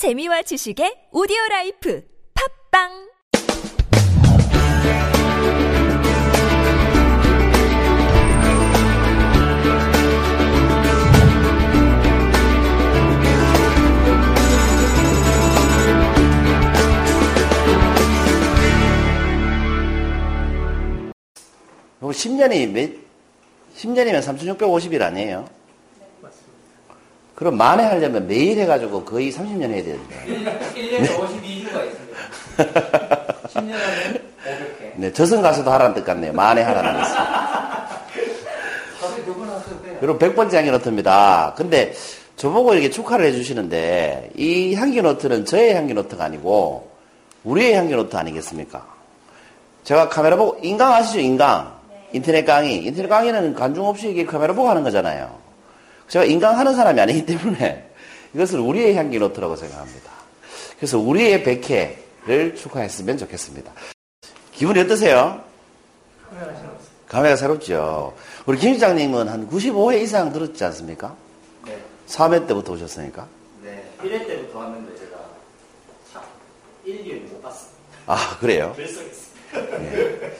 재미와 지식의 오디오 라이프 팝빵 그럼 10년이 몇, 10년이면 3,650일 아니에요? 그럼 만회 하려면 매일 해가지고 거의 30년 해야 되는데. 1년에 52주가 있습니다. 10년 하면 500회. 네, 저승 가서도 하라는 뜻 같네요. 만회 하라는 뜻. 그리고 100번째 향기 노트입니다. 근데 저보고 이렇게 축하를 해주시는데 이 향기 노트는 저의 향기 노트가 아니고 우리의 향기 노트 아니겠습니까? 제가 카메라 보고 인강 아시죠? 인강. 인터넷 강의. 인터넷 강의는 관중 없이 이게 카메라 보고 하는 거잖아요. 제가 인강 하는 사람이 아니기 때문에 이것을 우리의 향기 노트라고 생각합니다. 그래서 우리의 100회를 축하했으면 좋겠습니다. 기분이 어떠세요? 감회가 새롭죠. 우리 김 시장님은 한 95회 이상 들었지 않습니까? 네. 3회 때부터 오셨으니까. 네. 1회 때부터 왔는데 제가 차 1, 2회 못 봤습니다. 아, 그래요? 불쌍했어요.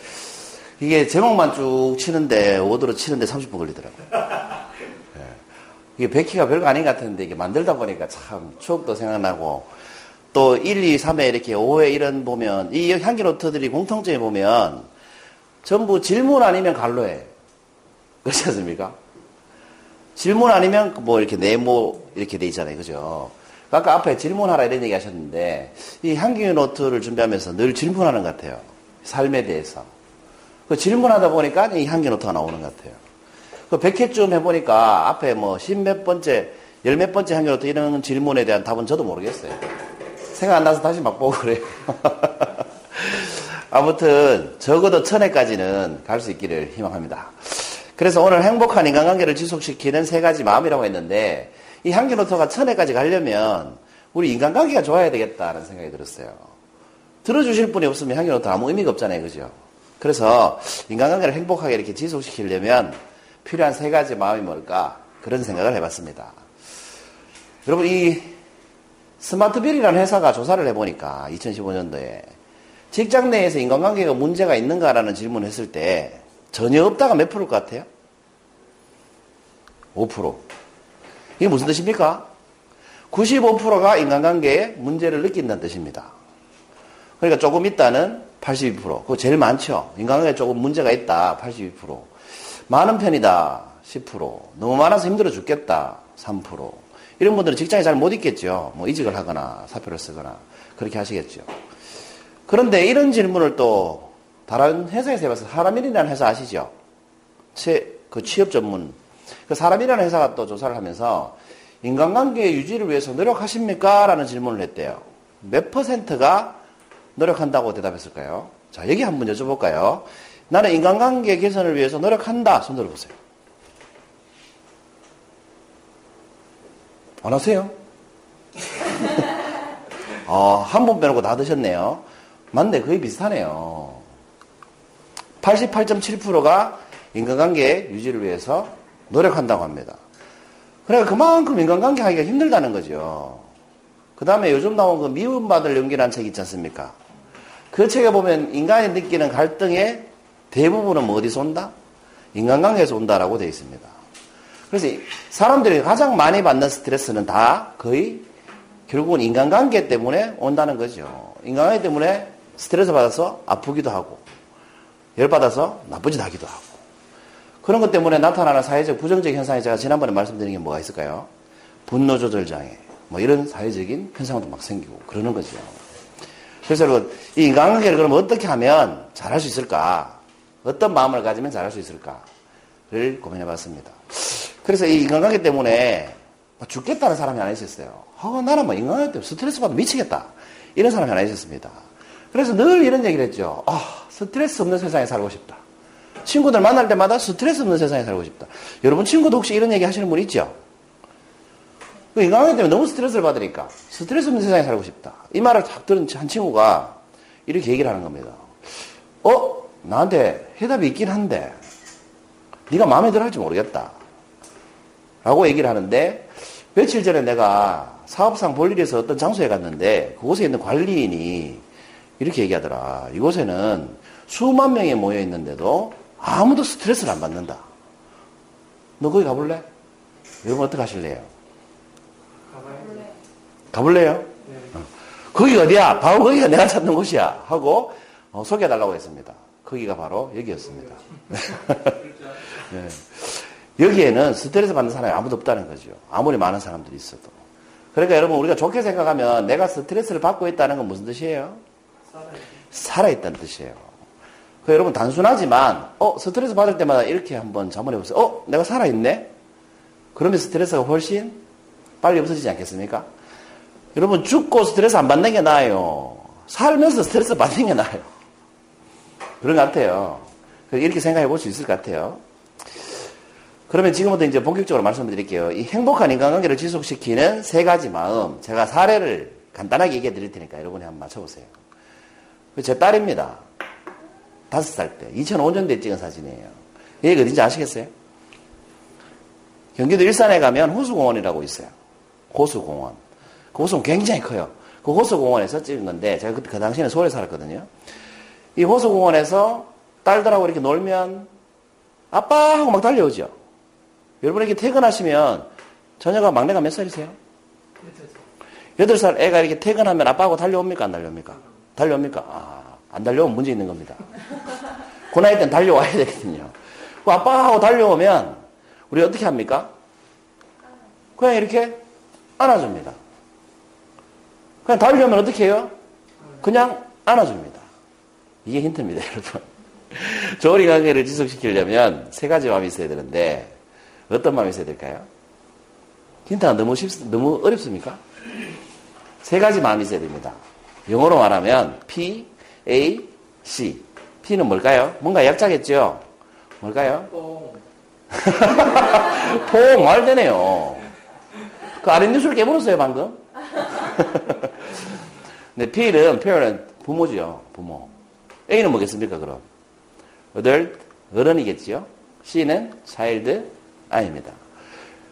이게 제목만 쭉 치는데, 오더로 치는데 30분 걸리더라고요. 예. 이게 백희가 별거 아닌 것 같은데, 이게 만들다 보니까 참 추억도 생각나고, 또 1, 2, 3회 이렇게 5회 이런 보면, 이 향기 노트들이 공통점에 보면, 전부 질문 아니면 갈로예요. 그렇지 않습니까? 질문 아니면 뭐 이렇게 네모 이렇게 돼 있잖아요. 그죠? 아까 앞에 질문하라 이런 얘기 하셨는데, 이 향기 노트를 준비하면서 늘 질문하는 것 같아요. 삶에 대해서. 그 질문하다 보니까 이 향기 노트가 나오는 것 같아요. 그 100회쯤 해보니까 앞에 뭐 십 몇 번째, 열 몇 번째 향기 노트 이런 질문에 대한 답은 저도 모르겠어요. 생각 안 나서 다시 막 보고 그래요. 아무튼 적어도 천회까지는 갈 수 있기를 희망합니다. 그래서 오늘 행복한 인간관계를 지속시키는 세 가지 마음이라고 했는데 이 향기 노트가 천회까지 가려면 우리 인간관계가 좋아야 되겠다는 생각이 들었어요. 들어주실 분이 없으면 향기 노트 아무 의미가 없잖아요. 그죠? 그래서 인간관계를 행복하게 이렇게 지속시키려면 필요한 세 가지 마음이 뭘까? 그런 생각을 해봤습니다. 여러분, 이 스마트빌이라는 회사가 조사를 해보니까 2015년도에 직장 내에서 인간관계가 문제가 있는가라는 질문을 했을 때 전혀 없다가 몇 프로일 것 같아요? 5%. 이게 무슨 뜻입니까? 95%가 인간관계에 문제를 느낀다는 뜻입니다. 그러니까 조금 있다는 82%. 그거 제일 많죠. 인간관계에 조금 문제가 있다. 82%. 많은 편이다. 10%. 너무 많아서 힘들어 죽겠다. 3%. 이런 분들은 직장에 잘 못 있겠죠. 뭐 이직을 하거나 사표를 쓰거나 그렇게 하시겠죠. 그런데 이런 질문을 또 다른 회사에서 해봐서 사람일이라는 회사 아시죠? 채, 그 취업 전문. 그 사람이라는 회사가 또 조사를 하면서 인간관계 유지를 위해서 노력하십니까? 라는 질문을 했대요. 몇 퍼센트가 노력한다고 대답했을까요? 자, 여기 한번 여쭤볼까요? 나는 인간관계 개선을 위해서 노력한다. 손 들어보세요. 안 하세요? 어, 한분 빼놓고 다 드셨네요. 맞네, 거의 비슷하네요. 88.7%가 인간관계 유지를 위해서 노력한다고 합니다. 그러니까 그만큼 인간관계 하기가 힘들다는 거죠. 그 다음에 요즘 나온 그 미움받을 용기라는 책 있지 않습니까? 그 책에 보면 인간이 느끼는 갈등의 대부분은 뭐 어디서 온다? 인간관계에서 온다라고 되어 있습니다. 그래서 사람들이 가장 많이 받는 스트레스는 다 거의 결국은 인간관계 때문에 온다는 거죠. 인간관계 때문에 스트레스 받아서 아프기도 하고 열받아서 나쁜 짓 하기도 하고 그런 것 때문에 나타나는 사회적 부정적 현상이 제가 지난번에 말씀드린 게 뭐가 있을까요? 분노 조절 장애 뭐 이런 사회적인 현상도 막 생기고 그러는 거죠. 그래서 여러분 이 인간관계를 그럼 어떻게 하면 잘할 수 있을까? 어떤 마음을 가지면 잘할 수 있을까를 고민해 봤습니다. 그래서 이 인간관계 때문에 죽겠다는 사람이 하나 있었어요. 아, 나는 뭐 인간관계 때문에 스트레스 받으면 미치겠다. 이런 사람이 하나 있었습니다. 그래서 늘 이런 얘기를 했죠. 아, 스트레스 없는 세상에 살고 싶다. 친구들 만날 때마다 스트레스 없는 세상에 살고 싶다. 여러분 친구도 혹시 이런 얘기 하시는 분 있죠? 그 인간관계 때문에 너무 스트레스를 받으니까 스트레스 없는 세상에 살고 싶다. 이 말을 딱 들은 한 친구가 이렇게 얘기를 하는 겁니다. 어? 나한테 해답이 있긴 한데 네가 마음에 들어 할지 모르겠다. 라고 얘기를 하는데 며칠 전에 내가 사업상 볼 일에서 어떤 장소에 갔는데 그곳에 있는 관리인이 이렇게 얘기하더라. 이곳에는 수만 명이 모여 있는데도 아무도 스트레스를 안 받는다. 너 거기 가볼래? 여러분 어떻게 하실래요? 가볼래요? 어. 거기 어디야? 바로 거기가 내가 찾는 곳이야. 하고 어, 소개해달라고 했습니다. 거기가 바로 여기였습니다. 네. 여기에는 스트레스 받는 사람이 아무도 없다는 거죠. 아무리 많은 사람들이 있어도. 그러니까 여러분 우리가 좋게 생각하면 내가 스트레스를 받고 있다는 건 무슨 뜻이에요? 살아있다는 뜻이에요. 그 여러분 단순하지만 어 스트레스 받을 때마다 이렇게 한번 자문해 보세요. 어 내가 살아있네. 그러면 스트레스가 훨씬 빨리 없어지지 않겠습니까? 여러분 죽고 스트레스 안 받는 게 나아요. 살면서 스트레스 받는 게 나아요. 그런 것 같아요. 이렇게 생각해 볼 수 있을 것 같아요. 그러면 지금부터 이제 본격적으로 말씀드릴게요. 이 행복한 인간관계를 지속시키는 세 가지 마음. 제가 사례를 간단하게 얘기해 드릴 테니까 여러분이 한번 맞춰보세요. 제 딸입니다. 다섯 살 때. 2005년도에 찍은 사진이에요. 얘가 어딘지 아시겠어요? 경기도 일산에 가면 호수공원이라고 있어요. 호수공원. 그 호수공원 굉장히 커요. 그 호수공원에서 찍은 건데, 제가 그, 그 당시에는 서울에 살았거든요. 이 호수공원에서 딸들하고 이렇게 놀면, 아빠! 하고 막 달려오죠. 여러분에게 퇴근하시면, 저녁가 막내가 몇 살이세요? 여덟 살 애가 이렇게 퇴근하면 아빠하고 달려옵니까? 안 달려옵니까? 달려옵니까? 아, 안 달려오면 문제 있는 겁니다. 그 나이 때는 달려와야 되거든요. 그 아빠하고 달려오면, 우리 어떻게 합니까? 그냥 이렇게 안아줍니다. 그냥 달려오면 어떻게 해요? 그냥 안아줍니다. 이게 힌트입니다, 여러분. 조리 관계를 지속시키려면 세 가지 마음이 있어야 되는데, 어떤 마음이 있어야 될까요? 힌트가 너무 쉽, 너무 어렵습니까? 세 가지 마음이 있어야 됩니다. 영어로 말하면 P, A, C. P는 뭘까요? 뭔가 약자겠죠? 뭘까요? 뽕. 퐁, 말 되네요. 그 아랫 뉴스를 깨물었어요, 방금? 네, P는, 표현은 부모죠, 부모. A는 뭐겠습니까, 그럼? adult, 어른이겠죠? C는 child, 아입니다.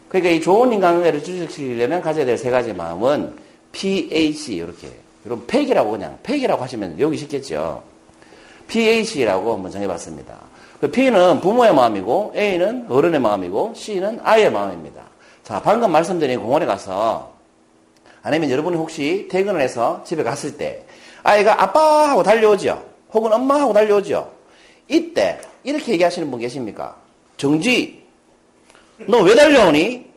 그러니까 이 좋은 인간관계를 지속시키려면 가져야 될 세 가지 마음은 PH, 이렇게. 여러분, 팩이라고 그냥, 팩이라고 하시면 여기 쉽겠죠? PH라고 한번 정해봤습니다. 그 P는 부모의 마음이고, A는 어른의 마음이고, C는 아이의 마음입니다. 자, 방금 말씀드린 공원에 가서, 아니면 여러분이 혹시 퇴근을 해서 집에 갔을 때, 아이가 아빠 하고 달려오죠? 혹은 엄마 하고 달려오죠? 이때, 이렇게 얘기하시는 분 계십니까? 정지, 너 왜 달려오니?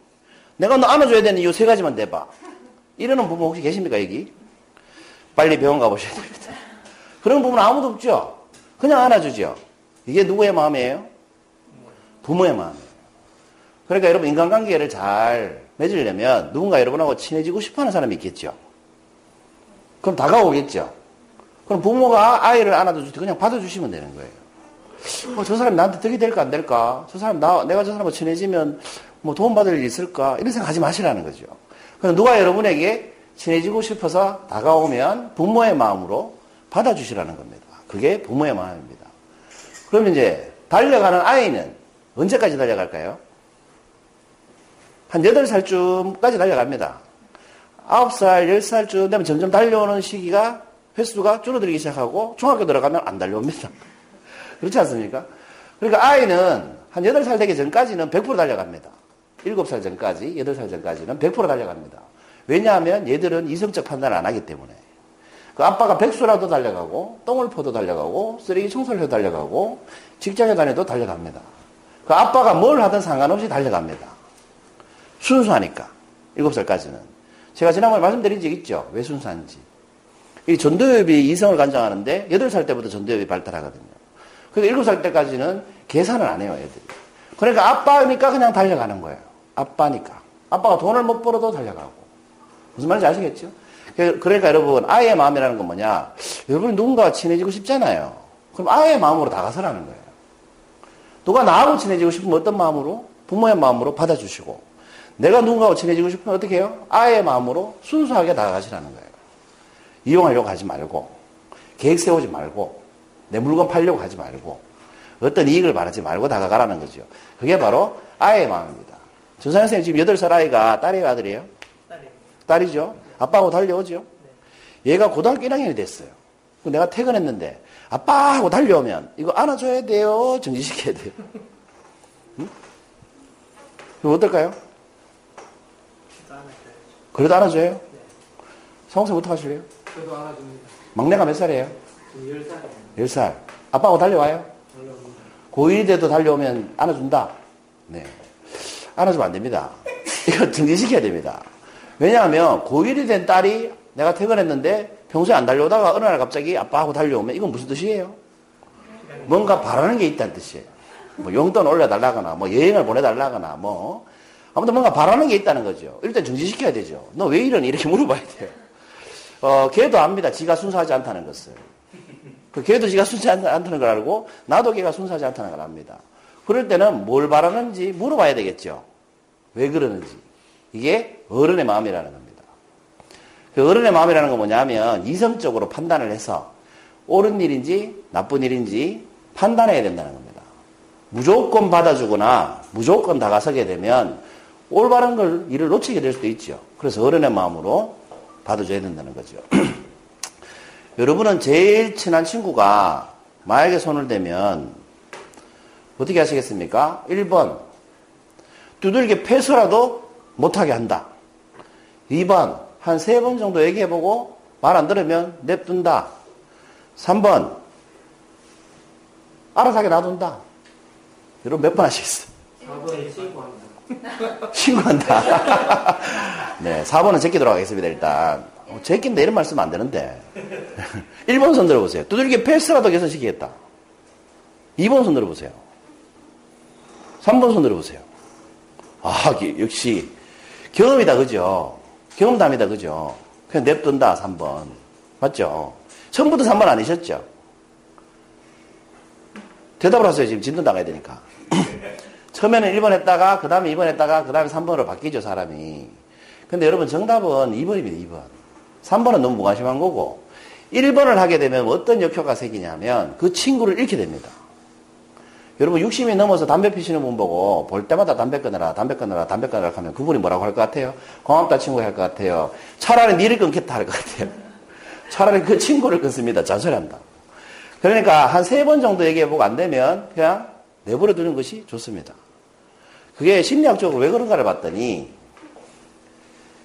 내가 너 안아줘야 되는 이유 세 가지만 대봐. 이러는 부모 혹시 계십니까, 여기? 빨리 병원 가보셔야 됩니다. 그런 부모는 아무도 없죠? 그냥 안아주죠? 이게 누구의 마음이에요? 부모의 마음이에요. 그러니까 여러분 인간관계를 잘 맺으려면 누군가 여러분하고 친해지고 싶어 하는 사람이 있겠죠. 그럼 다가오겠죠. 그럼 부모가 아이를 때 그냥 받아주시면 되는 거예요. 어, 저 사람이 나한테 덕이 될까 안 될까? 저 사람 나 내가 저 사람하고 친해지면 뭐 도움 받을 일 있을까? 이런 생각 하지 마시라는 거죠. 그럼 누가 여러분에게 친해지고 싶어서 다가오면 부모의 마음으로 받아주시라는 겁니다. 그게 부모의 마음입니다. 그러면 이제 달려가는 아이는 언제까지 달려갈까요? 한 8살쯤까지 달려갑니다. 9살, 10살쯤 되면 점점 달려오는 시기가 횟수가 줄어들기 시작하고 중학교 들어가면 안 달려옵니다. 그렇지 않습니까? 그러니까 아이는 한 8살 되기 전까지는 100% 달려갑니다. 7살 전까지, 8살 전까지는 100% 달려갑니다. 왜냐하면 얘들은 이성적 판단을 안 하기 때문에. 그 아빠가 백수라도 달려가고, 똥을 퍼도 달려가고, 쓰레기 청소를 해도 달려가고, 직장에 다녀도 달려갑니다. 그 아빠가 뭘 하든 상관없이 달려갑니다. 순수하니까. 7살까지는. 제가 지난번에 말씀드린 적 있죠? 왜 순수한지. 이 전도엽이 이성을 간장하는데 8살 때부터 전도엽이 발달하거든요. 그래서 7살 때까지는 계산을 안 해요, 애들이. 그러니까 아빠니까 그냥 달려가는 거예요. 아빠니까. 아빠가 돈을 못 벌어도 달려가고. 무슨 말인지 아시겠죠? 그러니까 여러분, 아이의 마음이라는 건 뭐냐? 여러분이 누군가와 친해지고 싶잖아요. 그럼 아이의 마음으로 다가서라는 거예요. 누가 나하고 친해지고 싶으면 어떤 마음으로? 부모의 마음으로 받아주시고. 내가 누군가와 친해지고 싶으면 어떻게 해요? 아이의 마음으로 순수하게 다가가시라는 거예요. 이용하려고 하지 말고, 계획 세우지 말고, 내 물건 팔려고 하지 말고, 어떤 이익을 바라지 말고 다가가라는 거죠. 그게 바로 아이의 마음입니다. 전사현 선생님 지금 8살 아이가 딸이에요, 아들이에요? 딸이 딸이죠. 아빠하고 달려오죠. 얘가 고등학교 1학년이 됐어요. 그 내가 퇴근했는데 아빠하고 달려오면 이거 안아줘야 돼요. 정지시켜야 돼요. 응? 그럼 어떨까요? 그래도 안아줘요? 성생 어떡 하실래요? 저도 안아줍니다. 막내가 몇 살이에요? 지금 10살이에요. 10살. 아빠하고 달려와요? 올라옵니다. 고1이 돼도 달려오면 안아준다? 네. 안아주면 안 됩니다. 이거 정지시켜야 됩니다. 왜냐하면 고1이 된 딸이 내가 퇴근했는데 평소에 안 달려오다가 어느 날 갑자기 아빠하고 달려오면 이건 무슨 뜻이에요? 뭔가 바라는 게 있다는 뜻이에요. 뭐 용돈 올려달라거나 뭐 여행을 보내달라거나 뭐 아무튼 뭔가 바라는 게 있다는 거죠. 일단 정지시켜야 되죠. 너 왜 이러니? 이렇게 물어봐야 돼요. 어, 걔도 압니다. 지가 순수하지 않다는 것을. 그 걔도 지가 순수하지 않다는 걸 알고 나도 걔가 순수하지 않다는 걸 압니다. 그럴 때는 뭘 바라는지 물어봐야 되겠죠. 왜 그러는지. 이게 어른의 마음이라는 겁니다. 그 어른의 마음이라는 건 뭐냐면 이성적으로 판단을 해서 옳은 일인지 나쁜 일인지 판단해야 된다는 겁니다. 무조건 받아주거나 무조건 다가서게 되면 올바른 걸 일을 놓치게 될 수도 있죠. 그래서 어른의 마음으로 받아줘야 된다는 거죠. 여러분은 제일 친한 친구가 마에게 손을 대면 어떻게 하시겠습니까? 1번 두들겨 패서라도 못하게 한다. 2번 한 세 번 정도 얘기해보고 말 안 들으면 냅둔다. 3번 알아서 하게 놔둔다. 여러분 몇 번 하시겠어요? 4번에 신고한다. 네, 4번은 제끼도록 하겠습니다, 일단. 어, 제낀다 이런 말씀 안 되는데. 1번 손 들어보세요. 두들겨 패스라도 개선시키겠다. 2번 손 들어보세요. 3번 손 들어보세요. 아, 기- 역시 경험이다, 그죠? 경험담이다, 그죠? 그냥 냅둔다, 3번. 맞죠? 처음부터 3번 아니셨죠? 대답을 하세요, 지금 진도 나가야 되니까. 처음에는 1번 했다가, 그 다음에 2번 했다가, 그 다음에 3번으로 바뀌죠, 사람이. 근데 여러분, 정답은 2번입니다, 2번. 3번은 너무 무관심한 거고, 1번을 하게 되면 어떤 역효과가 생기냐면, 그 친구를 잃게 됩니다. 여러분, 60이 넘어서 담배 피시는 분 보고, 볼 때마다 담배 끊어라, 담배 끊어라, 담배 끊어라 하면 그분이 뭐라고 할 것 같아요? 고맙다, 친구 할 것 같아요. 차라리 니를 끊겠다 할 것 같아요. 차라리 그 친구를 끊습니다. 자살한다. 그러니까 한 세 번 정도 얘기해보고 안 되면 그냥 내버려 두는 것이 좋습니다. 그게 심리학적으로 왜 그런가를 봤더니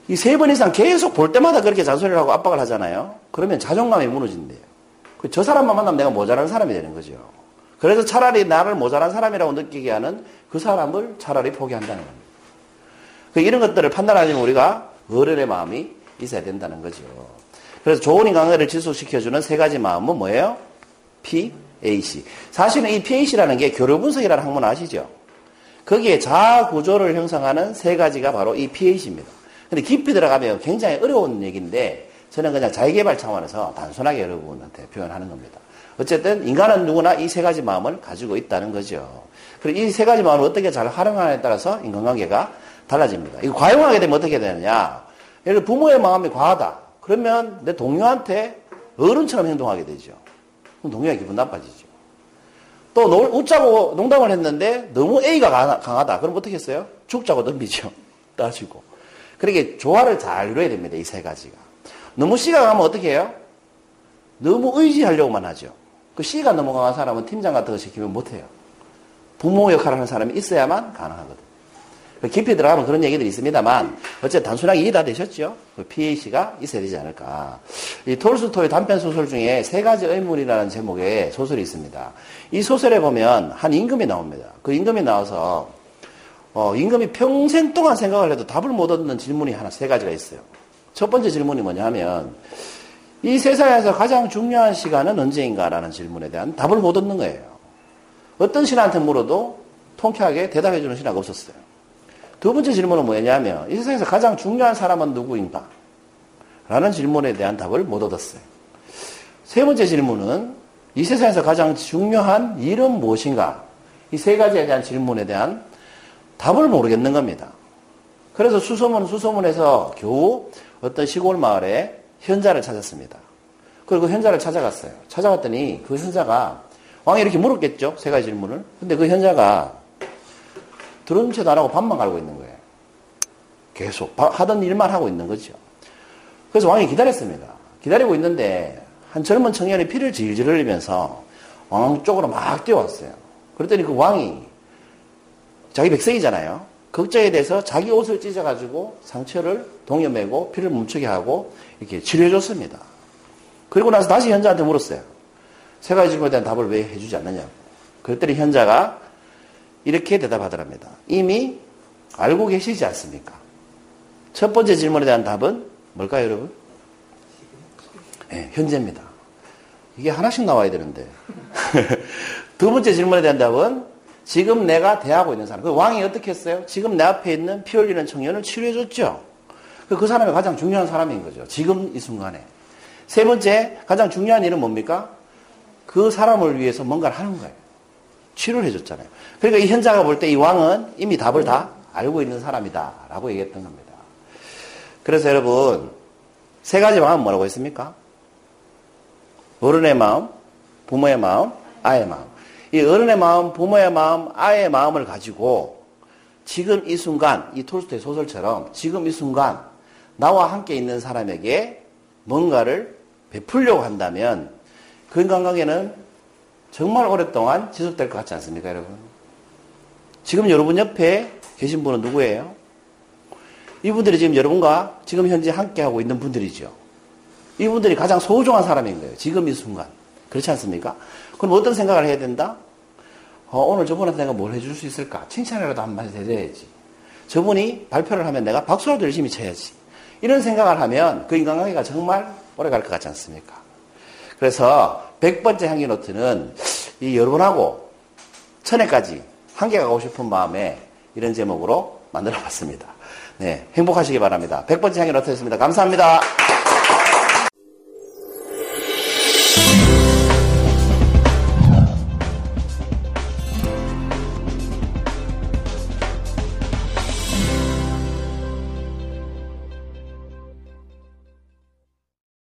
이 세 번 이상 계속 볼 때마다 그렇게 잔소리를 하고 압박을 하잖아요. 그러면 자존감이 무너진대요. 그저 사람만 만나면 내가 모자란 사람이 되는 거죠. 그래서 차라리 나를 모자란 사람이라고 느끼게 하는 그 사람을 차라리 포기한다는 겁니다. 그 이런 것들을 판단하려면 우리가 어른의 마음이 있어야 된다는 거죠. 그래서 좋은 인간관계를 지속시켜주는 세 가지 마음은 뭐예요? PAC. 사실은 이 PAC라는 게 교류 분석이라는 학문 아시죠? 거기에 자아 구조를 형성하는 세 가지가 바로 이 PAC입니다. 근데 깊이 들어가면 굉장히 어려운 얘기인데 저는 그냥 자기개발 차원에서 단순하게 여러분한테 표현하는 겁니다. 어쨌든 인간은 누구나 이 세 가지 마음을 가지고 있다는 거죠. 그리고 이 세 가지 마음을 어떻게 잘 활용하느냐에 따라서 인간관계가 달라집니다. 이거 과용하게 되면 어떻게 되느냐? 예를 부모의 마음이 과하다. 그러면 내 동료한테 어른처럼 행동하게 되죠. 동료가 기분 나빠지죠. 또 놀- 웃자고 농담을 했는데 너무 A가 강하- 강하다. 그럼 어떻게 했어요? 죽자고 덤비죠. 따지고. 그러게 조화를 잘 이루어야 됩니다. 이 세 가지가. 너무 C가 강하면 어떻게 해요? 너무 의지하려고만 하죠. 그 C가 너무 강한 사람은 팀장 같은 거 시키면 못해요. 부모 역할을 하는 사람이 있어야만 가능하거든. 그 깊이 들어가면 그런 얘기들이 있습니다만, 어쨌든 단순하게 이해 다 되셨죠? 그 PAC가 있어야 되지 않을까. 이 톨스토이 단편 소설 중에 세 가지 의문이라는 제목의 소설이 있습니다. 이 소설에 보면 한 임금이 나옵니다. 그 임금이 나와서, 어, 임금이 평생 동안 생각을 해도 답을 못 얻는 질문이 하나, 세 가지가 있어요. 첫 번째 질문이 뭐냐 하면, 이 세상에서 가장 중요한 시간은 언제인가라는 질문에 대한 답을 못 얻는 거예요. 어떤 신한테 물어도 통쾌하게 대답해주는 신하가 없었어요. 두 번째 질문은 뭐냐면, 이 세상에서 가장 중요한 사람은 누구인가? 라는 질문에 대한 답을 못 얻었어요. 세 번째 질문은, 이 세상에서 가장 중요한 일은 무엇인가? 이 세 가지에 대한 질문에 대한 답을 모르겠는 겁니다. 그래서 수소문, 수소문에서 겨우 어떤 시골 마을에 현자를 찾았습니다. 그리고 그 현자를 찾아갔어요. 찾아갔더니 그 현자가 왕이 이렇게 물었겠죠? 세 가지 질문을. 근데 그 현자가 들은 채도 안 하고 밥만 갈고 있는 거예요. 계속 바- 하던 일만 하고 있는 거죠. 그래서 왕이 기다렸습니다. 기다리고 있는데 한 젊은 청년이 피를 질질 흘리면서 왕 쪽으로 막 뛰어왔어요. 그랬더니 그 왕이 자기 백성이잖아요. 걱정에 대해서 자기 옷을 찢어가지고 상처를 동여매고 피를 멈추게 하고 이렇게 치료해줬습니다. 그리고 나서 다시 현자한테 물었어요. 세 가지 질문에 대한 답을 왜 해주지 않느냐고. 그랬더니 현자가 이렇게 대답하더랍니다. 이미 알고 계시지 않습니까? 첫 번째 질문에 대한 답은 뭘까요, 여러분? 네, 현재입니다. 이게 하나씩 나와야 되는데. 두 번째 질문에 대한 답은 지금 내가 대하고 있는 사람. 그 왕이 어떻게 했어요? 지금 내 앞에 있는 피 흘리는 청년을 치료해줬죠. 그- 그 사람이 가장 중요한 사람인 거죠. 지금 이 순간에. 세 번째, 가장 중요한 일은 뭡니까? 그 사람을 위해서 뭔가를 하는 거예요. 치료를 해줬잖아요. 그러니까 이 현자가 볼 때 이 왕은 이미 답을 다 알고 있는 사람이다. 라고 얘기했던 겁니다. 그래서 여러분, 세 가지 마음 뭐라고 했습니까? 어른의 마음, 부모의 마음, 아이의 마음. 이 어른의 마음, 부모의 마음, 아이의 마음을 가지고 지금 이 순간, 이 톨스토의 소설처럼 지금 이 순간 나와 함께 있는 사람에게 뭔가를 베풀려고 한다면 그 인간관계는 정말 오랫동안 지속될 것 같지 않습니까, 여러분? 지금 여러분 옆에 계신 분은 누구예요? 이분들이 지금 여러분과 지금 현재 함께하고 있는 분들이죠. 이분들이 가장 소중한 사람인 거예요. 지금 이 순간. 그렇지 않습니까? 그럼 어떤 생각을 해야 된다? 어, 오늘 저분한테 내가 뭘 해줄 수 있을까? 칭찬이라도 한마디 해줘야지. 저분이 발표를 하면 내가 박수라도 열심히 쳐야지. 이런 생각을 하면 그 인간관계가 정말 오래 갈 것 같지 않습니까? 그래서 100번째 향기 노트는 이 여러분하고 천회까지 함께 가고 싶은 마음에 이런 제목으로 만들어 봤습니다. 네, 행복하시기 바랍니다. 100번째 향기 노트였습니다. 감사합니다.